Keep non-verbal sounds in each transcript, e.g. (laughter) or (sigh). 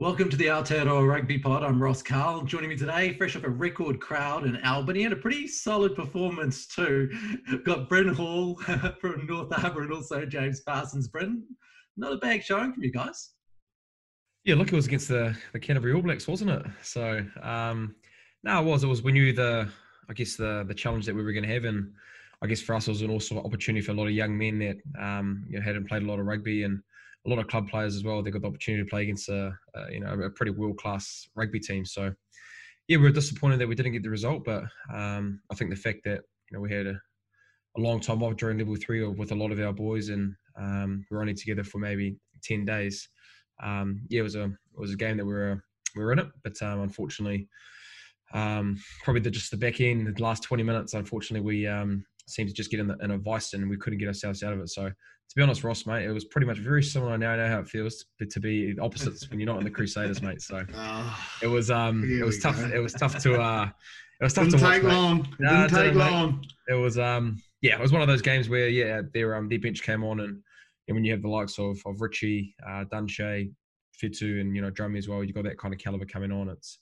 Welcome to the Aotearoa Rugby Pod. I'm Ross Karl. Joining me today, fresh off a record crowd in Albany and a pretty solid performance too. Got Bryn Hall (laughs) from North Harbour and also James Parsons. Bryn, not a bad showing from you guys. Yeah, look, it was against the, the Canterbury All Blacks, wasn't it? So, um, no, it was. It was. We knew the, I guess the the challenge that we were going to have, and I guess for us it was an also opportunity for a lot of young men that um, you know, hadn't played a lot of rugby and a lot of club players as well. They got the opportunity to play against a, a you know a pretty world class rugby team. So yeah, we were disappointed that we didn't get the result, but um, I think the fact that you know we had a, a long time off during level three with a lot of our boys, and um, we were only together for maybe ten days. Um, yeah, it was a it was a game that we were we were in it, but um, unfortunately, um, probably the, just the back end, the last twenty minutes, unfortunately, we um, seemed to just get in, the, in a vice and we couldn't get ourselves out of it. So to be honest, Ross, mate, it was pretty much very similar. Now I know how it feels to, to be opposites when you're not in the Crusaders, mate. So oh, (laughs) it was um, it was tough. Go. It was tough to uh, it was tough Didn't to watch. Take long. Didn't take long. It was um, yeah, it was one of those games where yeah, their um, their bench came on and, and when you have the likes of of Richie, uh, Dunshea, Fitu, and you know Drummy as well, you got that kind of caliber coming on. It's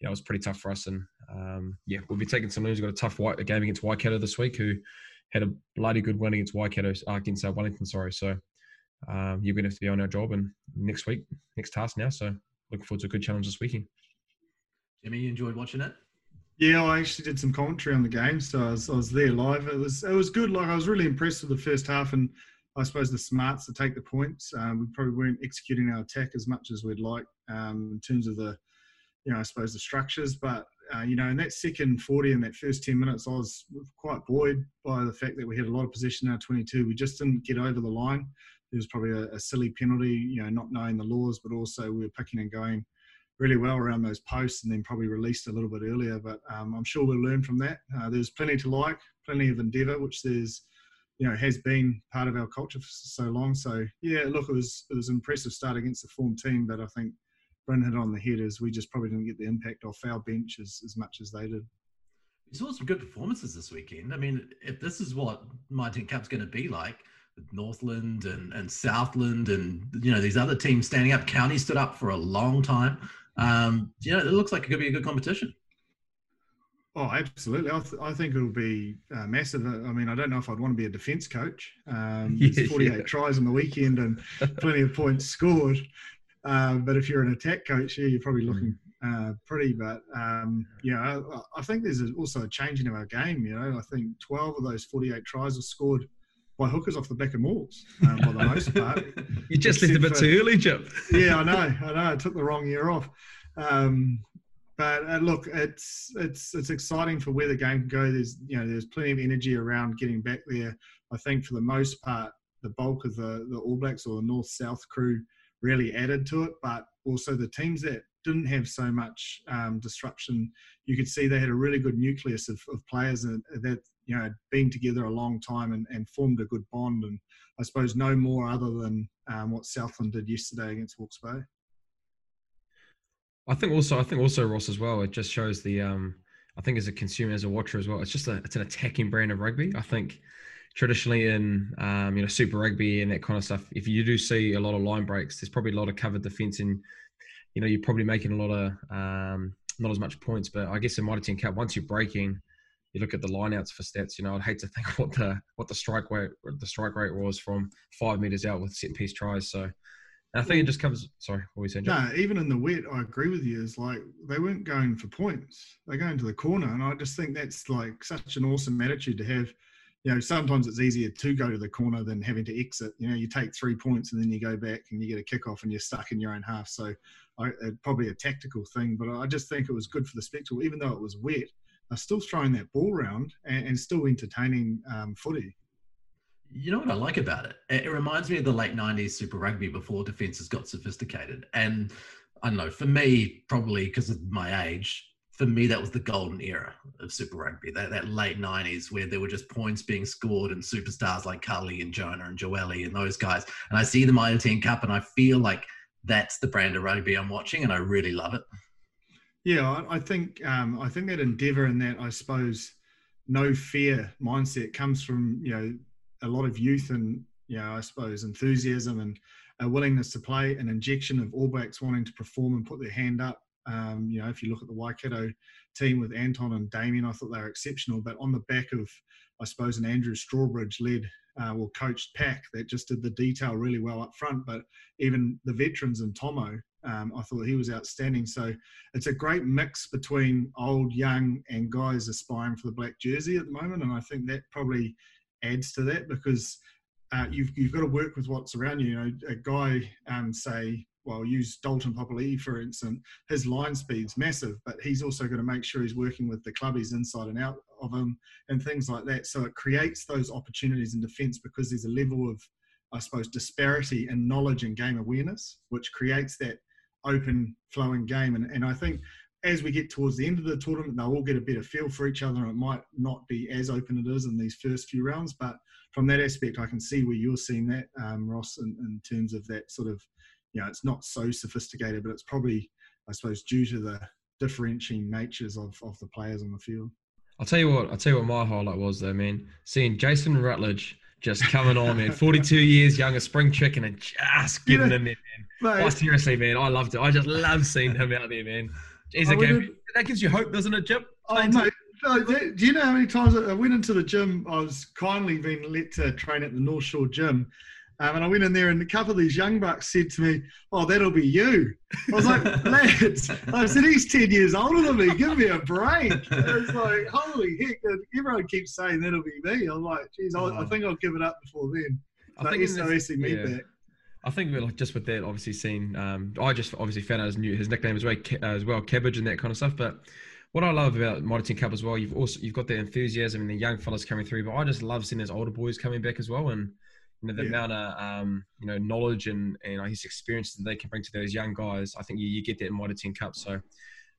yeah, it was pretty tough for us, and um, yeah, we'll be taking some news. We've got a tough white, game against Waikato this week, who had a bloody good win against Waikato, uh, against uh, Wellington, sorry. So um, you're going to have to be on our job and next week, next task now. So looking forward to a good challenge this weekend. Jimmy, you enjoyed watching it? Yeah, I actually did some commentary on the game, so I was, I was there live. It was it was good. Like I was really impressed with the first half, and I suppose the smarts to take the points. Um, we probably weren't executing our attack as much as we'd like um, in terms of the, you know, I suppose the structures. But uh, you know, in that second 40 and that first 10 minutes, I was quite buoyed by the fact that we had a lot of possession in our 22. We just didn't get over the line. There was probably a, a, silly penalty, you know, not knowing the laws, but also we were picking and going really well around those posts and then probably released a little bit earlier. But um, I'm sure we'll learn from that. Uh, there's plenty to like, plenty of endeavour, which there's, you know, has been part of our culture for so long. So yeah, look, it was it was an impressive start against a form team, but I think Bryn hit on the head is we just probably didn't get the impact off our bench as, as much as they did. We saw some good performances this weekend. I mean, if this is what Mitre 10 Cup's going to be like, Northland and, and Southland and you know these other teams standing up. County stood up for a long time. Um, you know, it looks like it could be a good competition. Oh, absolutely. I, th- I think it'll be uh, massive. I mean, I don't know if I'd want to be a defence coach. Um, (laughs) yeah, 48 yeah. tries on the weekend and plenty of points scored. Um, but if you're an attack coach, yeah, you're probably hmm. looking uh, pretty. But um, you know, I, I, think there's also a change in our game. You know, I think 12 of those 48 tries were scored by hookers off the back of mauls um, by the most part. (laughs) you just left a bit for, too early, Chip. yeah, I know. (laughs) I know. I took the wrong year off. Um, but uh, look, it's it's it's exciting for where the game can go. There's you know there's plenty of energy around getting back there. I think for the most part, the bulk of the the All Blacks or the North South crew really added to it. But also the teams that didn't have so much um, disruption, you could see they had a really good nucleus of, of players that you know had been together a long time and, and, formed a good bond. And I suppose no more other than um, what Southland did yesterday against Hawke's Bay. I think also, I think also Ross as well. It just shows the, um, I think as a consumer, as a watcher as well, it's just a, it's an attacking brand of rugby. I think traditionally in um, you know Super Rugby and that kind of stuff, if you do see a lot of line breaks, there's probably a lot of covered defence, and you know you're probably making a lot of um, not as much points. But I guess in Mitre 10 Cup, once you're breaking, you look at the lineouts for stats. You know, I'd hate to (laughs) think what the what the strike rate the strike rate was from five meters out with set piece tries. So. I think it just comes. Sorry, what were you saying? No, even in the wet, I agree with you. Is like they weren't going for points; they're going to the corner, and I just think that's like such an awesome attitude to have you know, sometimes it's easier to go to the corner than having to exit. You know, you take three points and then you go back and you get a kickoff and you're stuck in your own half. So, I, probably a tactical thing, but I just think it was good for the spectacle, even though it was wet. They're still throwing that ball around and, and still entertaining um, footy. You know what I like about it? It reminds me of the late 90s Super Rugby before defenses got sophisticated. And I don't know, for me, probably because of my age, for me, that was the golden era of Super Rugby, that, that late 90s where there were just points being scored and superstars like Cully and Jonah and Joeli and those guys. And I see the Mitre 10 Cup and I feel like that's the brand of rugby I'm watching and I really love it. Yeah, I think um, I think that endeavour and that I suppose no fear mindset comes from you know a lot of youth and you know I suppose enthusiasm and a willingness to play, an injection of All Blacks wanting to perform and put their hand up. Um, you know, if you look at the Waikato team with Anton and Damian, I thought they were exceptional. But on the back of, I suppose, an Andrew Strawbridge led uh, well coached pack that just did the detail really well up front. But even the veterans and Tomo, um, I thought he was outstanding. So it's a great mix between old, young, and guys aspiring for the black jersey at the moment. And I think that probably adds to that because uh, you've, you've got to work with what's around you. You know, a guy, um, say, well, use Dalton Papali'i, for instance, his line speed's massive, but he's also going to make sure he's working with the clubbies inside and out of him and things like that. So it creates those opportunities in defence because there's a level of, I suppose, disparity in knowledge and game awareness, which creates that open flowing game. And, and I think as we get towards the end of the tournament, they'll all get a better feel for each other. And it might not be as open it is in these first few rounds, but from that aspect, I can see where you're seeing that, um, Ross, in, in terms of that sort of, you know, it's not so sophisticated, but it's probably, I suppose, due to the differentiating natures of, of the players on the field. I'll tell you what. I'll tell you what my highlight was though, man. Seeing Jason Rutledge just coming on, man. (laughs) 42 years young, a spring chicken, and just getting yeah, in there, man. Mate. Oh, seriously, man, I loved it. I just love seeing him out there, man. He's a game. That gives you hope, doesn't it, Jim? Oh, mate. No, do you know how many times I went into the gym? I was kindly being let to train at the North Shore Gym, um, and I went in there, and a couple of these young bucks said to me, "Oh, that'll be you." I was like, (laughs) "Lads," I said, "He's ten years older than me. Give me a break." It's like, "Holy heck!" Everyone keeps saying that'll be me. I'm like, "Geez, oh. I think I'll give it up before then." I think SOS me yeah. back. I think like just with that, obviously seeing, um, I just obviously found out his new his nickname as well, as well, Cabbage and that kind of stuff. But what I love about 10 Cup as well, you've also you've got the enthusiasm and the young fellas coming through. But I just love seeing those older boys coming back as well, and you know the yeah. amount of um, you know knowledge and and I guess experience that they can bring to those young guys. I think you, you get that in Mitre 10 Cup. So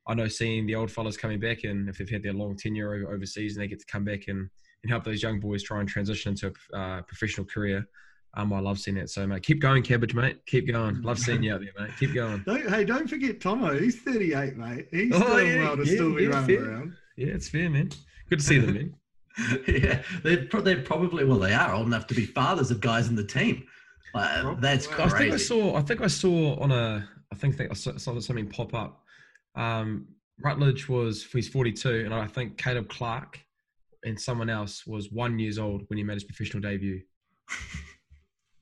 I know seeing the old fellas coming back and if they've had their long tenure overseas and they get to come back and, and help those young boys try and transition into a uh, professional career. Um, I love seeing that. So, mate, keep going, Cabbage, mate. Keep going. (laughs) Love seeing you out there, mate. Keep going. Don't, hey, don't forget Tomo. He's 38, mate. He's oh, doing yeah, well to yeah, still be yeah, running fair. around. Yeah, it's fair, man. Good to see them, man. (laughs) yeah, they're, they're probably well, they are old enough to be fathers of guys in the team. Uh, that's crazy. I think I saw. I think I saw on a. I think I saw something pop up. Um, Rutledge was he's 42, and I think Caleb Clarke and someone else was one years old when he made his professional debut. (laughs)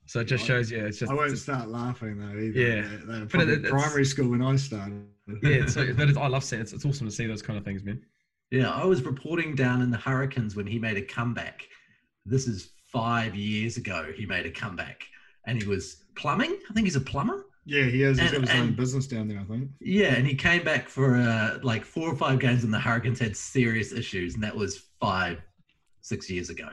So it just shows you. It's just. I won't just, start laughing though. Either. Yeah, they, they but it, primary school when I started. Yeah, so (laughs) but I love seeing it. It's, it's awesome to see those kind of things, man. Yeah, I was reporting down in the Hurricanes when he made a comeback. This is five years ago. He made a comeback, and he was plumbing. I think he's a plumber. Yeah, he has. He's and, got his and, own business down there, I think. Yeah, and he came back for uh, like four or five games, and the Hurricanes had serious issues, and that was five, six years ago.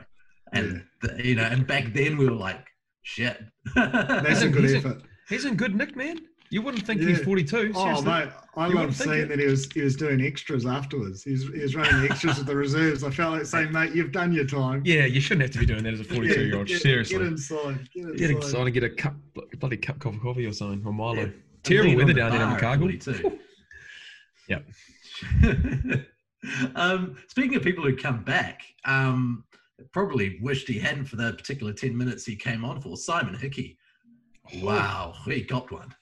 And yeah. the, you know, and back then we were like, shit. That's a (laughs) good effort. he's in good nick, man. You wouldn't think yeah. he's 42. Seriously. Oh, mate, I love seeing that he was he was doing extras afterwards. He was, he was running extras with the reserves. I felt like saying, mate, you've done your time. Yeah, you shouldn't have to be doing that as a 42 year old. Seriously. Get inside. Get inside. Get inside and get a cup, bloody cup of coffee or something, or Milo. Yeah. Terrible weather down there in Chicago. yep. (laughs) um, speaking of people who come back, um, probably wished he hadn't for the particular 10 minutes he came on for, Simon Hickey. Wow, he got one.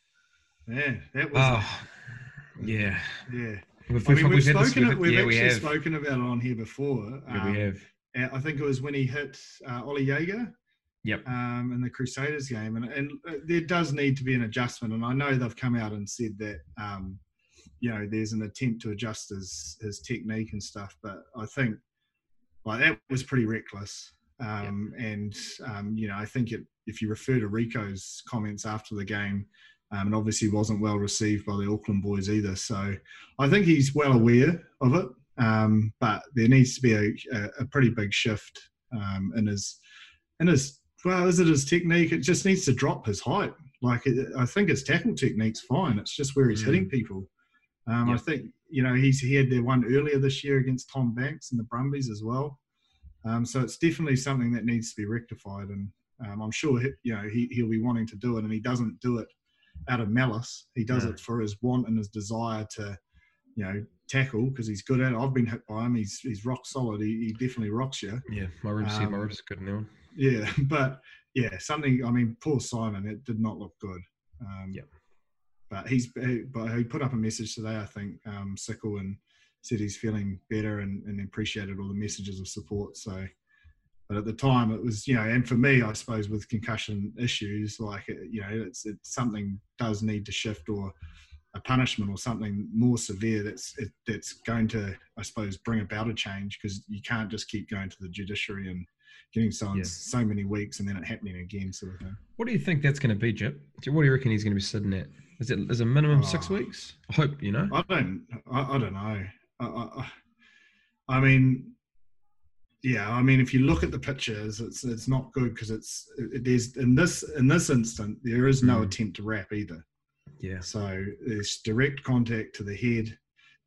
Yeah, that was. Oh, yeah. Yeah. We've, I mean, we've, we've spoken. This, we've, yeah, actually we spoken about it on here before. Yeah, um, we have. I think it was when he hit uh, Ollie Jager. Yep. Um, in the Crusaders game, and and uh, there does need to be an adjustment, and I know they've come out and said that. Um, you know, there's an attempt to adjust his his technique and stuff, but I think like that was pretty reckless. Um, yep. And um, you know, I think it, if you refer to Rico's comments after the game, um, and obviously wasn't well received by the Auckland boys either. So I think he's well aware of it, um, but there needs to be a, a, pretty big shift um, in his in his well, is it his technique? It just needs to drop his height. Like it, I think his tackle technique's fine. It's just where he's mm. hitting people. Um, yep. I think you know he's he had their one earlier this year against Tom Banks and the Brumbies as well. Um, so it's definitely something that needs to be rectified, and um, I'm sure he, you know he, he'll be wanting to do it, and he doesn't do it out of malice. He does yeah. it for his want and his desire to, you know, tackle because he's good at it. I've been hit by him. He's he's rock solid. He, he definitely rocks you. Yeah, my ribs, um, my ribs good now. Yeah, (laughs) but yeah, something. I mean, poor Simon, it did not look good. Um, Yep. But he's but he put up a message today. I think um, Sickle and said he's feeling better and, and appreciated all the messages of support. So, but at the time, it was you know, and for me, I suppose with concussion issues, like uh, you know, it's it's something does need to shift or a punishment or something more severe that's it, that's going to, I suppose, bring about a change because you can't just keep going to the judiciary and getting someone Yeah. so many weeks and then it happening again, sort of thing. What do you think that's going to be, Jip? What do you reckon he's going to be sitting at? Is it is a minimum six Oh. weeks? I hope you know. I don't, I, I don't know. I, I, I mean, yeah, I mean, if you look at the pictures, it's it's not good because it's it, there's in this in this instant there is no Mm. attempt to wrap either. Yeah, So there's direct contact to the head.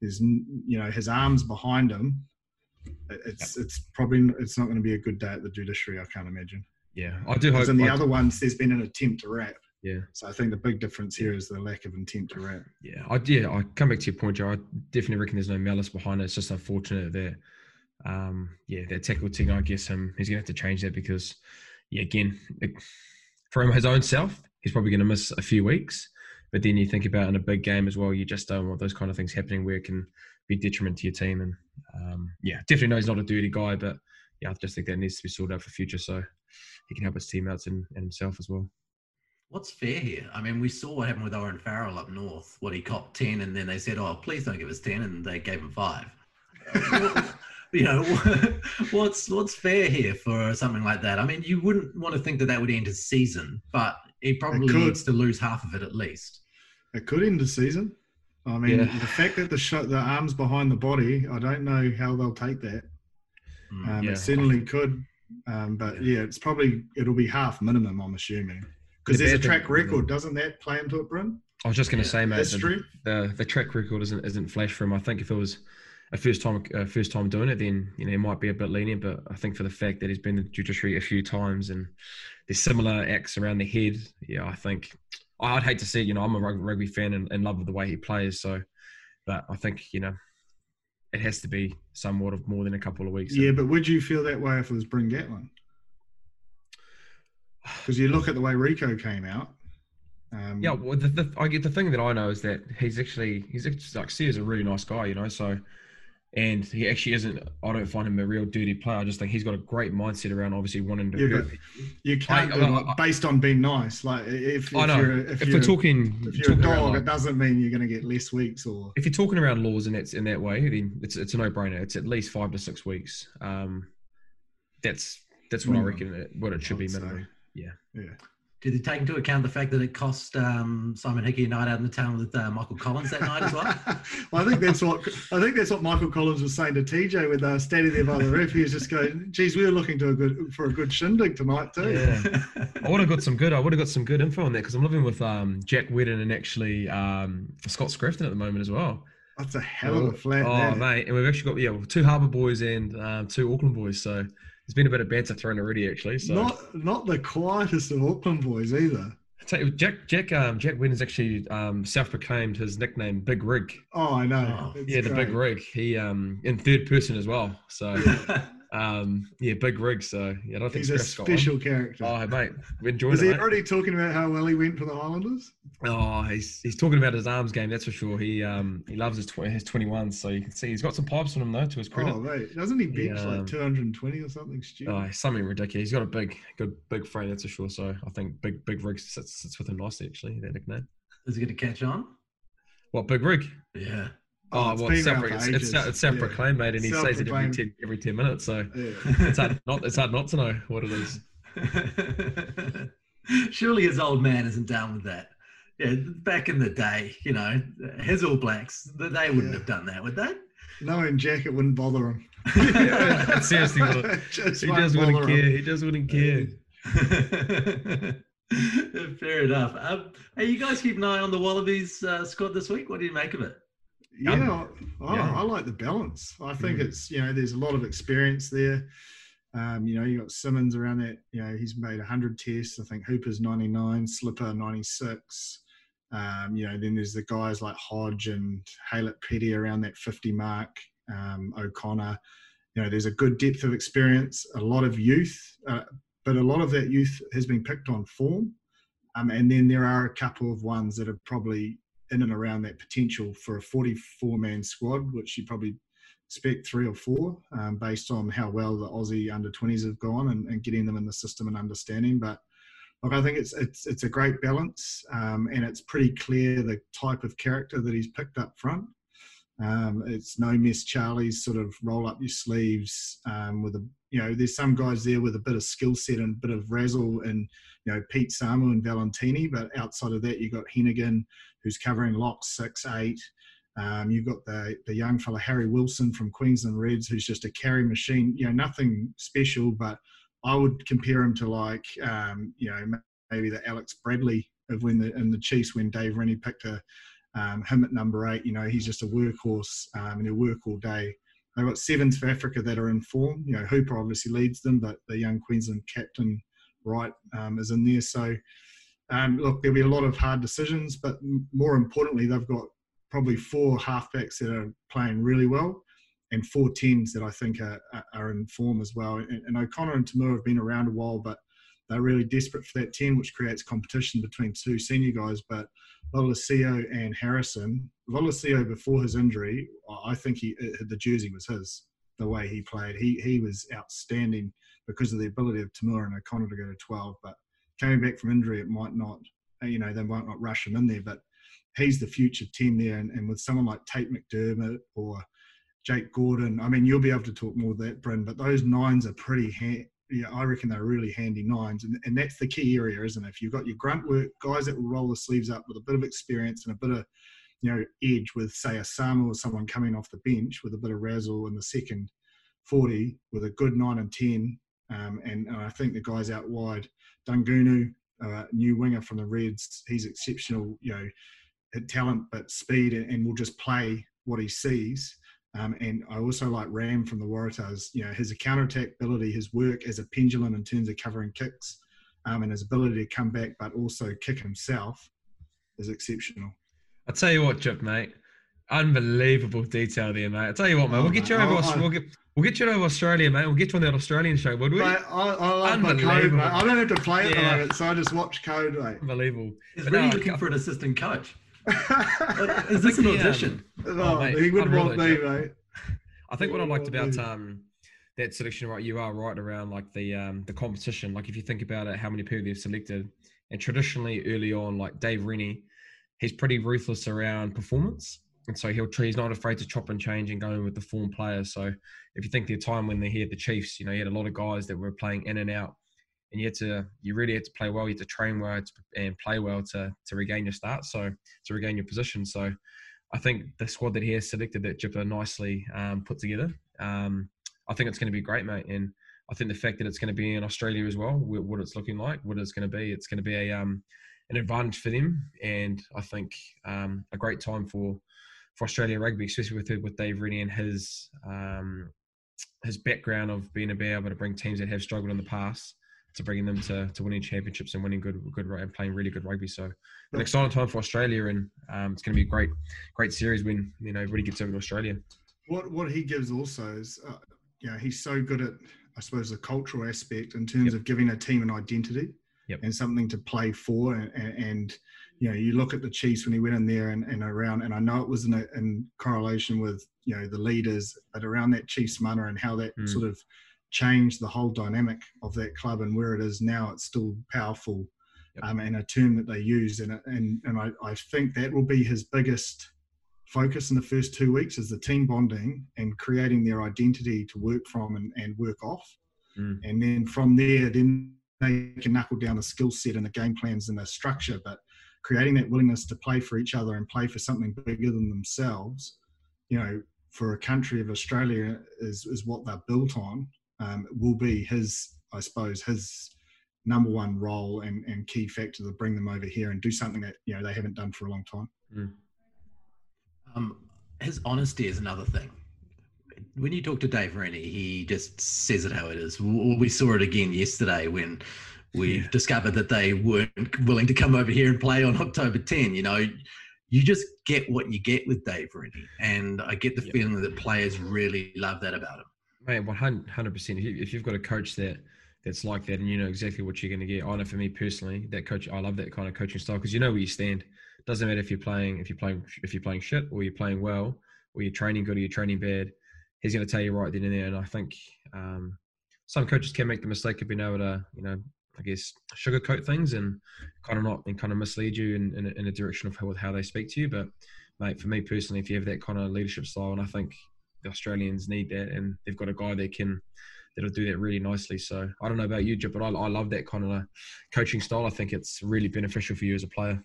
There's you know his arms behind him. It- It's it's probably it's not going to be a good day at the judiciary. I can't imagine. yeah. I do hope. In the I- other ones, there's been an attempt to wrap. Yeah. So I think the big difference here is the lack of intent to wrap. Yeah, I yeah, I come back to your point, Joe. I definitely reckon there's no malice behind it. It's just unfortunate that, um, yeah, that tackle thing. I guess him he's gonna have to change that because, yeah, again, it, for his own self, he's probably gonna miss a few weeks. But then you think about in a big game as well, you just don't want those kind of things happening where it can be detriment to your team. And um, yeah, definitely know he's not a dirty guy, but yeah, I just think that needs to be sorted out for future so he can help his teammates and, and himself as well. What's fair here? I mean, we saw what happened with Owen Farrell up north. What he copped 10, and then they said, oh, please don't give us 10, and they gave him five. (laughs) you know, (laughs) what's what's fair here for something like that? I mean, you wouldn't want to think that that would end his season, but he probably could. needs to lose half of it at least. It could end the season. I mean, Yeah. the fact that the sh- the arms behind the body, I don't know how they'll take that. Mm. Um, Yeah. It certainly could, um, but yeah. it's probably it'll be half minimum. I'm assuming because The there's a bad thing- track record, doesn't that play into it, Bryn? I was just going to Yeah, say, mate, the, History. the the track record isn't isn't flash for him. I think if it was a first time uh, first time doing it, then you know he might be a bit lenient. But I think for the fact that he's been in the judiciary a few times and there's similar acts around the head, yeah, I think I'd hate to see. You know, I'm a rug- rugby fan and, and love the way he plays. So, but I think you know it has to be somewhat of more than a couple of weeks. Yeah, but would you feel that way if it was Bryn Gatland? Because you look at the way Rico came out. Um, Yeah, well, the, the, I get the thing that I know is that he's actually he's actually, like Sears a really nice guy, you know. So, and he actually isn't. I don't find him a real dirty player. I just think he's got a great mindset around obviously wanting to. Yeah, you can't I- I- like, I- based on being nice. Like if, if I know. you're If, if, we're you're, talking, if you're a talking around dog, like- it doesn't mean you're going to get less weeks or if you're talking around laws and that's in that way, then it's it's a no brainer. It's at least five to six weeks. Um, that's that's what Minimum, I reckon. It, what it should be minimum. say. minimum. yeah. Did they take into account the fact that it cost um, Simon Hickey a night out in the town with uh, Michael Collins that night as well? (laughs) well, I think that's what I think that's what Michael Collins was saying to TJ when they were standing there by the roof. He was just going, "Geez, we were looking to a good for a good shindig tonight too." Yeah. (laughs) I would have got some good. I would have got some good info on that because I'm living with um, Jack Whetton and actually um, Scott Scrafton at the moment as well. That's a hell of a flat. Oh there. mate, and we've actually got yeah two Harbour boys and um, two Auckland boys. So there's been a bit of banter thrown already actually. So Not not the quietest of Auckland boys either. You, Jack Jack um, Jack Whetton's actually um, self-proclaimed his nickname Big Rig. Oh, I know. Oh, It's yeah, the Big great. Rig. He um, in third person as well. So Yeah. (laughs) um, yeah, Big Rig. So yeah, I don't think He's a Scraff's got one. special character. Oh mate, we're enjoying Was it. he mate. already talking about how well he went for the Highlanders? Oh, he's he's talking about his arms game. That's for sure. He um he loves his tw- his 21. So you can see he's got some pipes on him though. To his credit. Oh, mate. Doesn't he bench um, like 220 or something stupid? Oh, something ridiculous. He's got a big, good, big frame, that's for sure. So I think Big Big Rig sits, sits with him nicely, actually, that nickname. Is he going to catch on? What, Big Rig? Yeah. Oh, it's well, it's self, for it's, it's, it's self-proclaimed, mate, and he says it every 10, every 10 minutes. So Yeah. it's hard, not, it's hard not to know what it is. (laughs) Surely his old man isn't down with that. Yeah, back in the day, you know, his All Blacks, they wouldn't Yeah. have done that, would they? Knowing Jack, it wouldn't bother him. Yeah, (laughs) seriously, Just He just wouldn't bother him. care. He just wouldn't care. (laughs) Fair enough. Um, hey, you guys keep an eye on the Wallabies uh, squad this week. What do you make of it? Yeah, I, Yeah. I like the balance. I think Mm. it's you know there's a lot of experience there. Um, you know, you got Simmons around that. You know, he's made 100 tests. I think Hooper's 99, Slipper 96. Um, you know, then there's the guys like Hodge and Haylett Petty around that 50 mark. Um, O'Connor. You know, there's a good depth of experience, a lot of youth, uh, but a lot of that youth has been picked on form. Um, and then there are a couple of ones that are probably in and around that potential for a 44 man squad, which you probably expect three or four um, based on how well the Aussie under 20s have gone and, and, getting them in the system and understanding. But look, I think it's it's it's a great balance, um, and it's pretty clear the type of character that he's picked up front. Um, it's no miss Charlie's sort of roll up your sleeves um, with a you know there's some guys there with a bit of skill set and a bit of razzle and you know Pete Samu and Valetini, but outside of that you've got Hanigan who's covering locks six eight. Um, you've got the the young fella Harry Wilson from Queensland Reds who's just a carry machine. You know nothing special, but I would compare him to like um, you know maybe the Alex Bradley of when the in the Chiefs when Dave Rennie picked a um, him at number eight, you know, he's just a workhorse um, and he'll work all day. They've got sevens for Africa that are in form. You know, Hooper obviously leads them, but the young Queensland captain Wright um, is in there. So, um, look, there'll be a lot of hard decisions, but more importantly, they've got probably four halfbacks that are playing really well and four tens that I think are, are in form as well. And, and O'Connor and Toomua have been around a while, but they're really desperate for that 10, which creates competition between two senior guys. But Lolesio and Harrison, Lolesio before his injury, I think he the jersey was his. The way he played, he he was outstanding because of the ability of Toomua and O'Connor to go to 12. But coming back from injury, it might not, you know, they might not rush him in there. But he's the future 10 there, and, and with someone like Tate McDermott or Jake Gordon, I mean, you'll be able to talk more of that, Bryn. But those nines are pretty ha- yeah, I reckon they're really handy nines, and, and that's the key area, isn't it? If you've got your grunt work guys that will roll the sleeves up with a bit of experience and a bit of you know edge with say a Samu or someone coming off the bench with a bit of razzle in the second 40 with a good nine and ten, um, and, and, I think the guys out wide, Daugunu, uh, new winger from the Reds, he's exceptional, you know, at talent but speed, and, and will just play what he sees. Um, and I also like Ram from the Waratahs. You know, his counter-attack ability, his work as a pendulum in terms of covering kicks, um, and his ability to come back but also kick himself is exceptional. I tell you what, Chip, mate, unbelievable detail there, mate. I tell you what, mate, oh, we'll get you over. Oh, we'll get we'll get you over Australia, mate. We'll get you on that Australian show, would we? Mate, I, I love my code, mate. I don't have to play at yeah. the moment, so I just watch code, mate. Unbelievable. He's really no, looking for an assistant coach. (laughs) Is this an audition? Um, oh, mate, he would want me, mate. I think what I liked about um, that selection, right, you are right around like the um, the competition. Like if you think about it, how many people they've selected, and traditionally early on, like Dave Rennie, he's pretty ruthless around performance, and so he'll he's not afraid to chop and change and go in with the form players. So if you think the time when they're here, the Chiefs, you know, you had a lot of guys that were playing in and out and you had to you really had to play well you had to train well and play well to to regain your start so to regain your position. So i think the squad that he has selected that Jipper nicely um, put together um, i think it's going to be great mate and i think the fact that it's going to be in australia as well what it's looking like what it's going to be it's going to be a um, an advantage for them and i think um, a great time for for Australia rugby, especially with with Dave Rennie and his um, his background of being able to bring teams that have struggled in the past to bringing them to, to winning championships and winning good good and playing really good rugby. So an exciting time for Australia, and um, it's going to be a great great series when you know everybody gets over to Australia. What what he gives also is, uh, you know, he's so good at I suppose the cultural aspect in terms yep. of giving a team an identity yep. and something to play for, and, and, you know, you look at the Chiefs when he went in there and, and around, and I know it was in, a, in correlation with you know the leaders, but around that Chiefs manner and how that mm. sort of changed the whole dynamic of that club and where it is now it's still powerful yep. um, and a term that they use and and, and I, I think that will be his biggest focus in the first two weeks is the team bonding and creating their identity to work from and, and work off mm. and then from there then they can knuckle down the skill set and the game plans and the structure but creating that willingness to play for each other and play for something bigger than themselves you know for a country of australia is, is what they're built on um, will be his, I suppose, his number one role and, and key factor to bring them over here and do something that you know they haven't done for a long time. Mm. Um, his honesty is another thing. When you talk to Dave Rennie, he just says it how it is. We saw it again yesterday when we yeah. discovered that they weren't willing to come over here and play on October 10. You know, you just get what you get with Dave Rennie. And I get the yep. feeling that players really love that about him. Mate, one hundred percent. If you've got a coach that that's like that, and you know exactly what you're going to get. I know for me personally, that coach, I love that kind of coaching style because you know where you stand. Doesn't matter if you're playing, if you're playing, if you're playing shit or you're playing well, or you're training good or you're training bad. He's going to tell you right then and there. And I think um, some coaches can make the mistake of being able to, you know, I guess sugarcoat things and kind of not and kind of mislead you in, in, a, in a direction of how, how they speak to you. But mate, for me personally, if you have that kind of leadership style, and I think the Australians need that, and they've got a guy that can that'll do that really nicely. So I don't know about you, Jip, but I, I love that kind of coaching style. I think it's really beneficial for you as a player.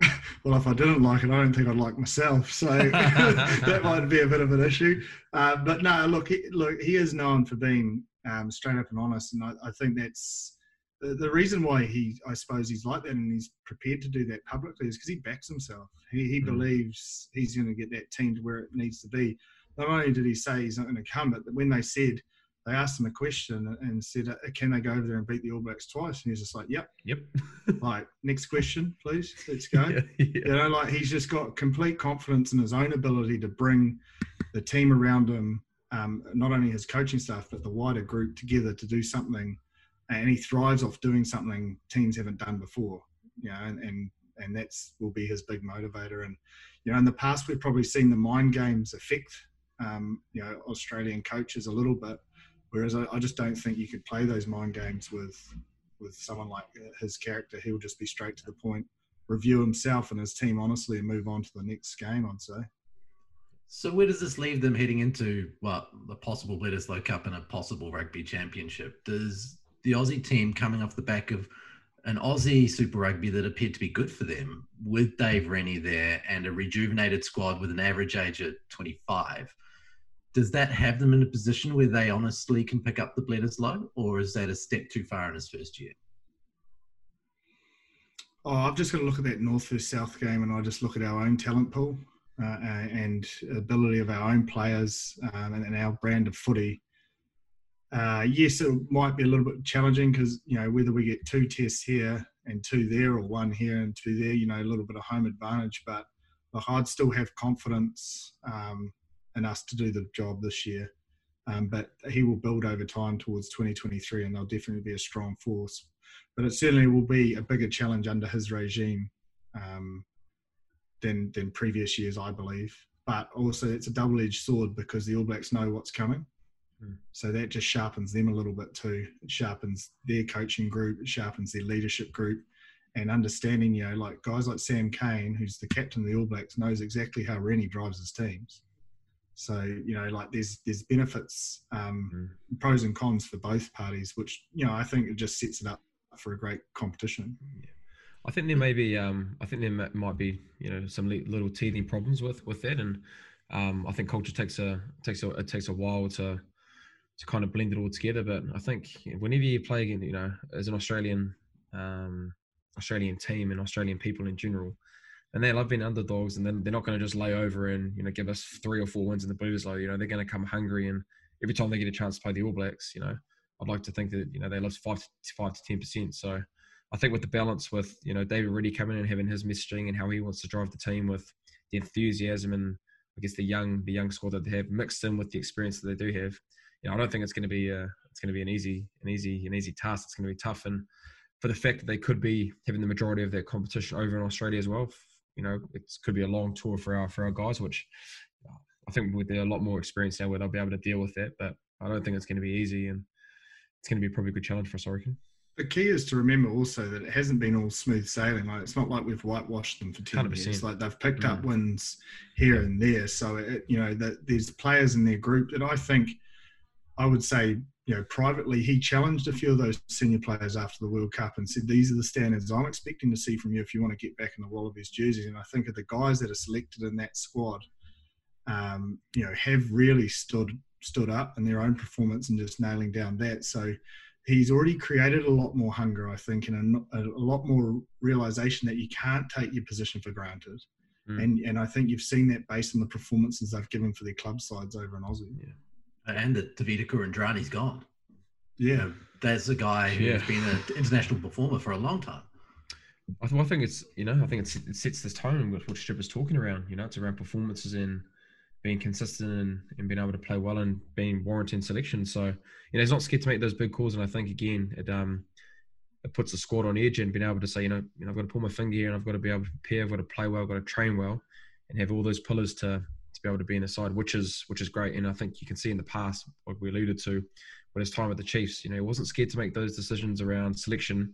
(laughs) well, if I didn't like it, I don't think I'd like myself. So (laughs) that (laughs) might be a bit of an issue. Uh, but no, look, he, look, he is known for being um, straight up and honest, and I, I think that's the, the, reason why he, I suppose, he's like that and he's prepared to do that publicly is because he backs himself. He, he mm. believes he's going to get that team to where it needs to be. Not only did he say he's not going to come, but when they said they asked him a question and said, uh, "Can they go over there and beat the All Blacks twice?" And he's just like, "Yep, yep." (laughs) like next question, please. Let's go. (laughs) yeah, yeah. You know, like he's just got complete confidence in his own ability to bring the team around him, um, not only his coaching staff but the wider group together to do something, and he thrives off doing something teams haven't done before. You know, and and and that's will be his big motivator. And you know, in the past we've probably seen the mind games affect um, you know Australian coaches a little bit Whereas I, I, just don't think you could play those mind games with with someone like his character. He'll just be straight to the point, review himself and his team honestly, and move on to the next game. I'd say. So where does this leave them heading into well, the possible Bledisloe Cup and a possible rugby championship? Does the Aussie team coming off the back of an Aussie Super Rugby that appeared to be good for them with Dave Rennie there and a rejuvenated squad with an average age at 25 does that have them in a position where they honestly can pick up the Bledisloe, or is that a step too far in his first year? Oh, I've just got to look at that North versus South game, and I just look at our own talent pool uh, and ability of our own players um, and, and, our brand of footy. Uh, yes, it might be a little bit challenging because you know whether we get two tests here and two there, or one here and two there, you know, a little bit of home advantage. But like, I'd still have confidence um, and us to do the job this year. Um, but he will build over time towards 2023, and they'll definitely be a strong force. But it certainly will be a bigger challenge under his regime um, than than previous years, I believe. But also, it's a double-edged sword because the All Blacks know what's coming, hmm. so that just sharpens them a little bit too. It sharpens their coaching group, it sharpens their leadership group, and understanding, you know, like guys like Sam Cane, who's the captain of the All Blacks, knows exactly how Rennie drives his teams. So you know, like there's there's benefits, um, mm. pros and cons for both parties, which you know I think it just sets it up for a great competition. Yeah. I think there may be, um, I think there might be, you know, some little teething problems with with that, and um, I think culture takes a takes a it takes a while to to kind of blend it all together. But I think whenever you play again, you know, as an Australian um, Australian team and Australian people in general, and they love being underdogs, and then they're not going to just lay over and you know give us three or four wins in the Bledisloe. You know they're going to come hungry, and every time they get a chance to play the All Blacks, you know I'd like to think that you know they love five to five to ten percent. So I think with the balance with you know David Rennie coming in and having his messaging and how he wants to drive the team with the enthusiasm and I guess the young the young squad that they have mixed in with the experience that they do have. You know I don't think it's going to be a, it's going to be an easy an easy an easy task. It's going to be tough and for the fact that they could be having the majority of their competition over in Australia as well you know, it could be a long tour for our for our guys, which I think with a lot more experience now, where they'll be able to deal with that. But I don't think it's going to be easy, and it's going to be probably a good challenge for us, I reckon. The key is to remember also that it hasn't been all smooth sailing. Like it's not like we've whitewashed them for 10 100%. years. Like they've picked mm. up wins here and there. So it, you know that there's players in their group that I think I would say you know, privately, he challenged a few of those senior players after the World Cup and said, "These are the standards I'm expecting to see from you if you want to get back in the Wallabies jerseys." And I think of the guys that are selected in that squad, um, you know, have really stood stood up in their own performance and just nailing down that. So he's already created a lot more hunger, I think, and a, a lot more realization that you can't take your position for granted. Mm. And and I think you've seen that based on the performances they've given for their club sides over in Aussie. Yeah and that Tevita Kuridrani's gone. Yeah, that's a guy who's been an international performer for a long time. I, th- I think it's you know I think it sets this tone which, which Strip is talking around. You know, it's around performances in being consistent and, and being able to play well and being warranting selection. So, you know, he's not scared to make those big calls. And I think, again, it, um, it puts the squad on edge and being able to say, you know, you know, I've got to pull my finger here and I've got to be able to prepare, I've got to play well, I've got to train well and have all those pillars to, to be able to be in the side, which is which is great. And I think you can see in the past, what we alluded to, when his time at the Chiefs, you know, he wasn't scared to make those decisions around selection.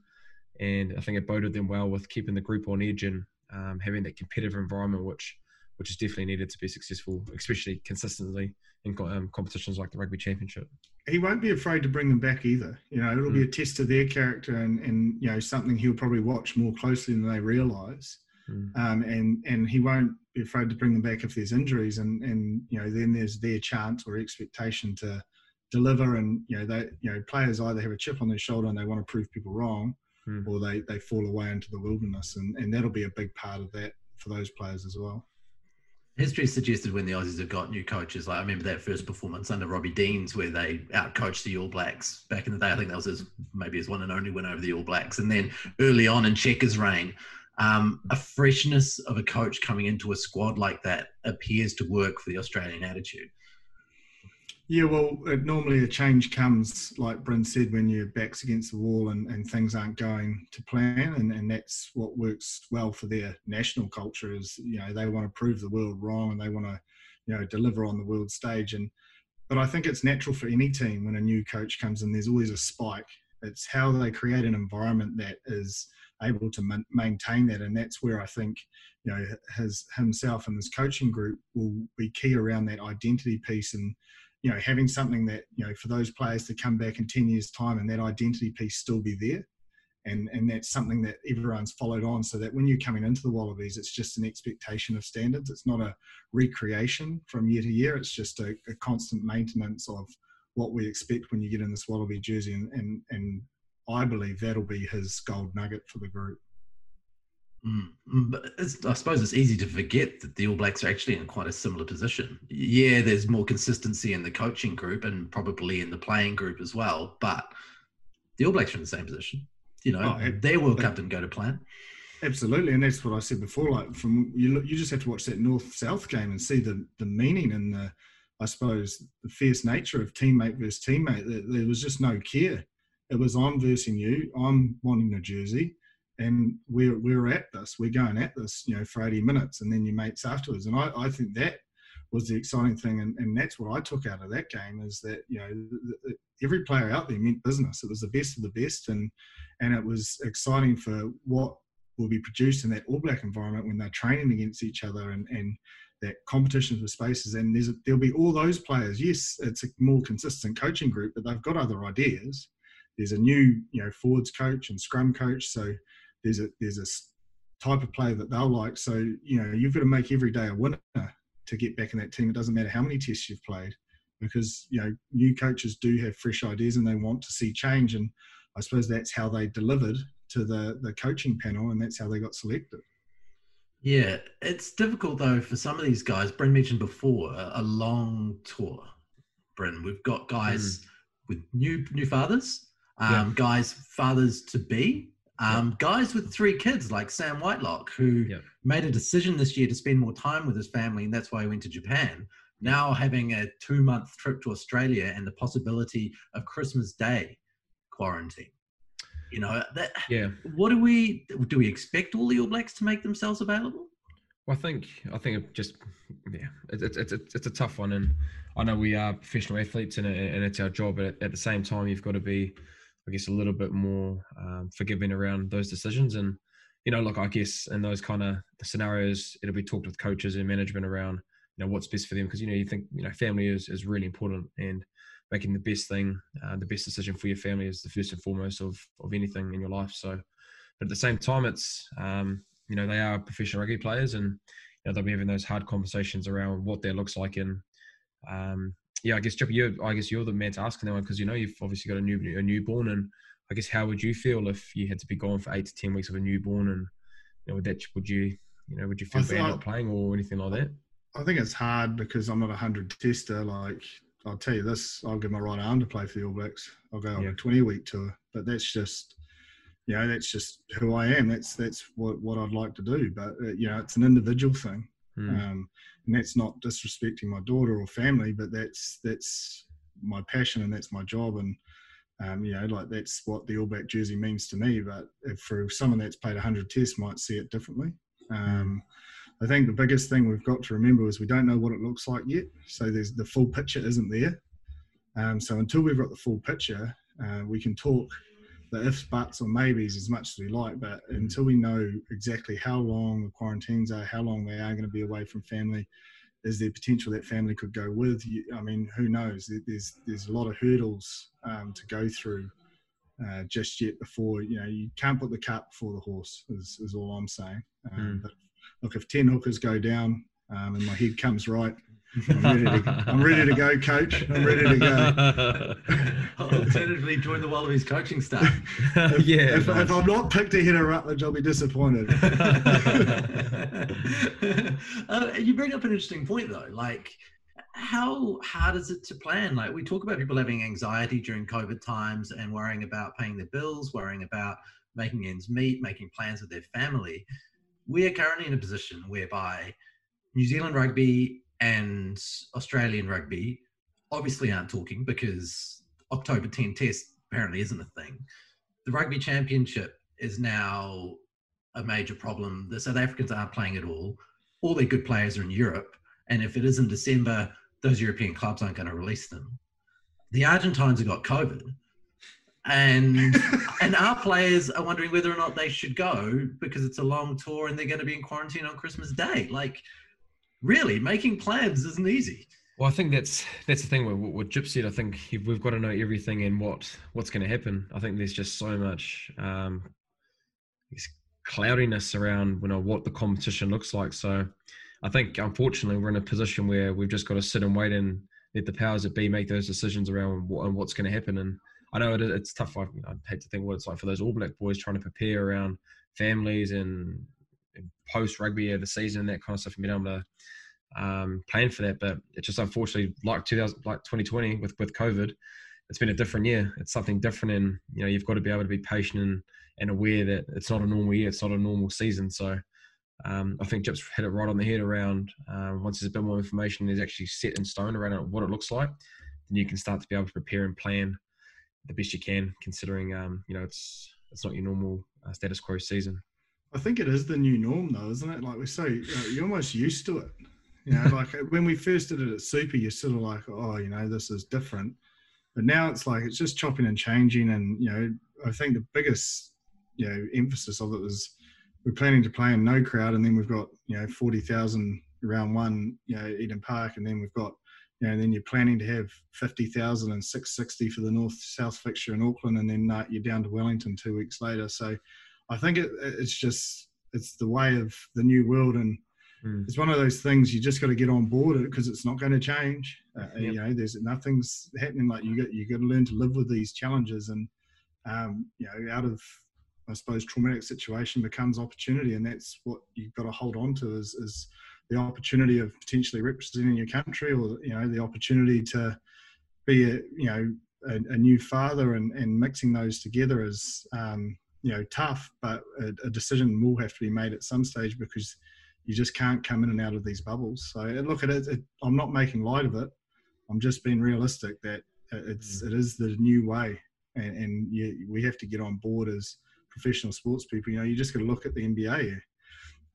And I think it boded them well with keeping the group on edge and um, having that competitive environment, which which is definitely needed to be successful, especially consistently in um, competitions like the Rugby Championship. He won't be afraid to bring them back either. You know, it'll mm. be a test of their character and, and you know something he'll probably watch more closely than they realise. Mm. Um, and and he won't be afraid to bring them back if there's injuries, and and you know then there's their chance or expectation to deliver, and you know they you know players either have a chip on their shoulder and they want to prove people wrong, mm. or they they fall away into the wilderness, and and that'll be a big part of that for those players as well. History suggested when the Aussies have got new coaches, like I remember that first performance under Robbie Deans, where they outcoached the All Blacks back in the day. I think that was his, maybe his one and only win over the All Blacks. And then early on in Cheika's reign, um, a freshness of a coach coming into a squad like that appears to work for the Australian attitude. Yeah, well, it, normally a change comes, like Bryn said, when your back's against the wall and, and things aren't going to plan, and, and that's what works well for their national culture. Is you know they want to prove the world wrong and they want to, you know, deliver on the world stage. And but I think it's natural for any team when a new coach comes in. There's always a spike. It's how they create an environment that is able to ma- maintain that. And that's where I think, you know, his himself and this coaching group will be key around that identity piece and, you know, having something that, you know, for those players to come back in 10 years' time and that identity piece still be there. And, and that's something that everyone's followed on so that when you're coming into the Wallabies, it's just an expectation of standards. It's not a recreation from year to year. It's just a, a constant maintenance of what we expect when you get in this Wallaby jersey and, and, and I believe that'll be his gold nugget for the group. Mm, but I suppose it's easy to forget that the All Blacks are actually in quite a similar position. Yeah, there's more consistency in the coaching group and probably in the playing group as well, but the All Blacks are in the same position. You know, oh, their World Cup didn't go to plan. Absolutely, and that's what I said before. Like from you, you just have to watch that North South game and see the the meaning and the, I suppose, the fierce nature of teammate versus teammate. There, there was just no care it was I'm versing you, I'm wanting a jersey, and we're we're at this, we're going at this, you know, for 80 minutes, and then your mates afterwards. And I, I think that was the exciting thing, and, and that's what I took out of that game is that you know every player out there meant business. It was the best of the best, and and it was exciting for what will be produced in that All Black environment when they're training against each other and and that competition for spaces. And there'll be all those players. Yes, it's a more consistent coaching group, but they've got other ideas there's a new you know forwards coach and scrum coach so there's a there's a type of player that they'll like. So you know you've got to make every day a winner to get back in that team. It doesn't matter how many tests you've played because you know new coaches do have fresh ideas and they want to see change and i suppose that's how they delivered to the the coaching panel and that's how they got selected. Yeah it's difficult though for some of these guys. Bryn mentioned before a long tour bryn. We've got guys mm. with new new fathers um, yeah. guys, fathers to be, um, yeah. guys with three kids like Sam Whitelock, who yeah. made a decision this year to spend more time with his family, and that's why he went to Japan. Now having a two month trip to Australia and the possibility of Christmas Day quarantine. You know, that, yeah. What do we do? We expect all the All Blacks to make themselves available? Well, I think I think it just yeah, it's it's it's, it's a tough one, and I know we are professional athletes, and, and it's our job. But at the same time, you've got to be I guess, a little bit more um, forgiving around those decisions. And, you know, look, I guess in those kind of scenarios, it'll be talked with coaches and management around, you know, what's best for them. Because, you know, you think, you know, family is, is really important and making the best thing, uh, the best decision for your family is the first and foremost of, of anything in your life. So, but at the same time, it's, um, you know, they are professional rugby players and, you know, they'll be having those hard conversations around what that looks like and, um, yeah, I guess Chippy, you I guess you're the man to ask that one because you know you've obviously got a new a newborn, and I guess how would you feel if you had to be gone for eight to ten weeks of a newborn, and you know would that would you you know would you feel bad not playing or anything like that? I think it's hard because I'm not a hundred tester. Like I'll tell you this, I'll give my right arm to play for the All Blacks. I'll go on yeah. a 20 week tour, but that's just you know that's just who I am. That's that's what what I'd like to do. But uh, you know it's an individual thing. Mm. um, and that's not disrespecting my daughter or family, but that's that's my passion and that's my job, and um, you know, like that's what the All Black jersey means to me. But for someone that's played 100 tests, might see it differently. Um, I think the biggest thing we've got to remember is we don't know what it looks like yet. So there's the full picture isn't there. Um, so until we've got the full picture, uh, we can talk the ifs, buts, or maybes as much as we like. But until we know exactly how long the quarantines are, how long they are going to be away from family, is there potential that family could go with? You, I mean, who knows? There's there's a lot of hurdles um, to go through uh, just yet before you know you can't put the cart before the horse. Is, is all I'm saying. Um, mm. But look, if ten hookers go down um, and my head comes right, I'm ready, to, I'm ready to go, coach. I'm ready to go. (laughs) Alternatively, join the Wallabies coaching staff. If, (laughs) yeah. If, if, I'm not picked ahead of Rutledge, I'll be disappointed. (laughs) uh, you bring up an interesting point, though. Like, how hard is it to plan? Like, we talk about people having anxiety during COVID times and worrying about paying their bills, worrying about making ends meet, making plans with their family. We are currently in a position whereby New Zealand rugby and Australian rugby obviously aren't talking because October 10 test apparently isn't a thing. The rugby championship is now a major problem. The South Africans aren't playing at all. All their good players are in Europe. And if it is in December, those European clubs aren't going to release them. The Argentines have got COVID. And (laughs) and our players are wondering whether or not they should go because it's a long tour and they're going to be in quarantine on Christmas Day. Like really making plans isn't easy. Well, I think that's that's the thing with what Gyp said. I think we've got to know everything and what what's going to happen. I think there's just so much um, cloudiness around you know what the competition looks like. So I think unfortunately we're in a position where we've just got to sit and wait and let the powers that be make those decisions around what, and what's going to happen. And I know it, it's tough. I, I hate to think what it's like for those All Black boys trying to prepare around families and post rugby of the season and that kind of stuff and being able to um, plan for that. But it's just unfortunately like 2000, like 2020 with with COVID, it's been a different year. It's something different, and you know you've got to be able to be patient and, and aware that it's not a normal year. It's not a normal season. So. Um, I think Gyp's hit it right on the head around um, once there's a bit more information is actually set in stone around what it looks like, then you can start to be able to prepare and plan the best you can, considering um, you know it's it's not your normal uh, status quo season. I think it is the new norm, though, isn't it? Like we say, you're almost used to it. You know, like (laughs) when we first did it at Super, you're sort of like, oh, you know, this is different. But now it's like it's just chopping and changing, and you know, I think the biggest, you know, emphasis of it was we're planning to play in no crowd, and then we've got you know forty thousand round one, you know, Eden Park, and then we've got you know, then you're planning to have 50,000 and 660 for the north south fixture in Auckland, and then uh, you're down to Wellington two weeks later. So I think it, it's just it's the way of the new world, and mm. it's one of those things you just got to get on board because it's not going to change. Uh, yep. You know, there's nothing's happening. Like you got you got to learn to live with these challenges, and um, you know, out of I suppose traumatic situation becomes opportunity, and that's what you've got to hold on to is, is the opportunity of potentially representing your country, or you know, the opportunity to be a you know a, a new father, and, and mixing those together is um, you know tough, but a, a, decision will have to be made at some stage because you just can't come in and out of these bubbles. So look at it, it I'm not making light of it. I'm just being realistic that it's mm. it is the new way, and, and you, we have to get on board as professional sports people. You know, you just got to look at the NBA.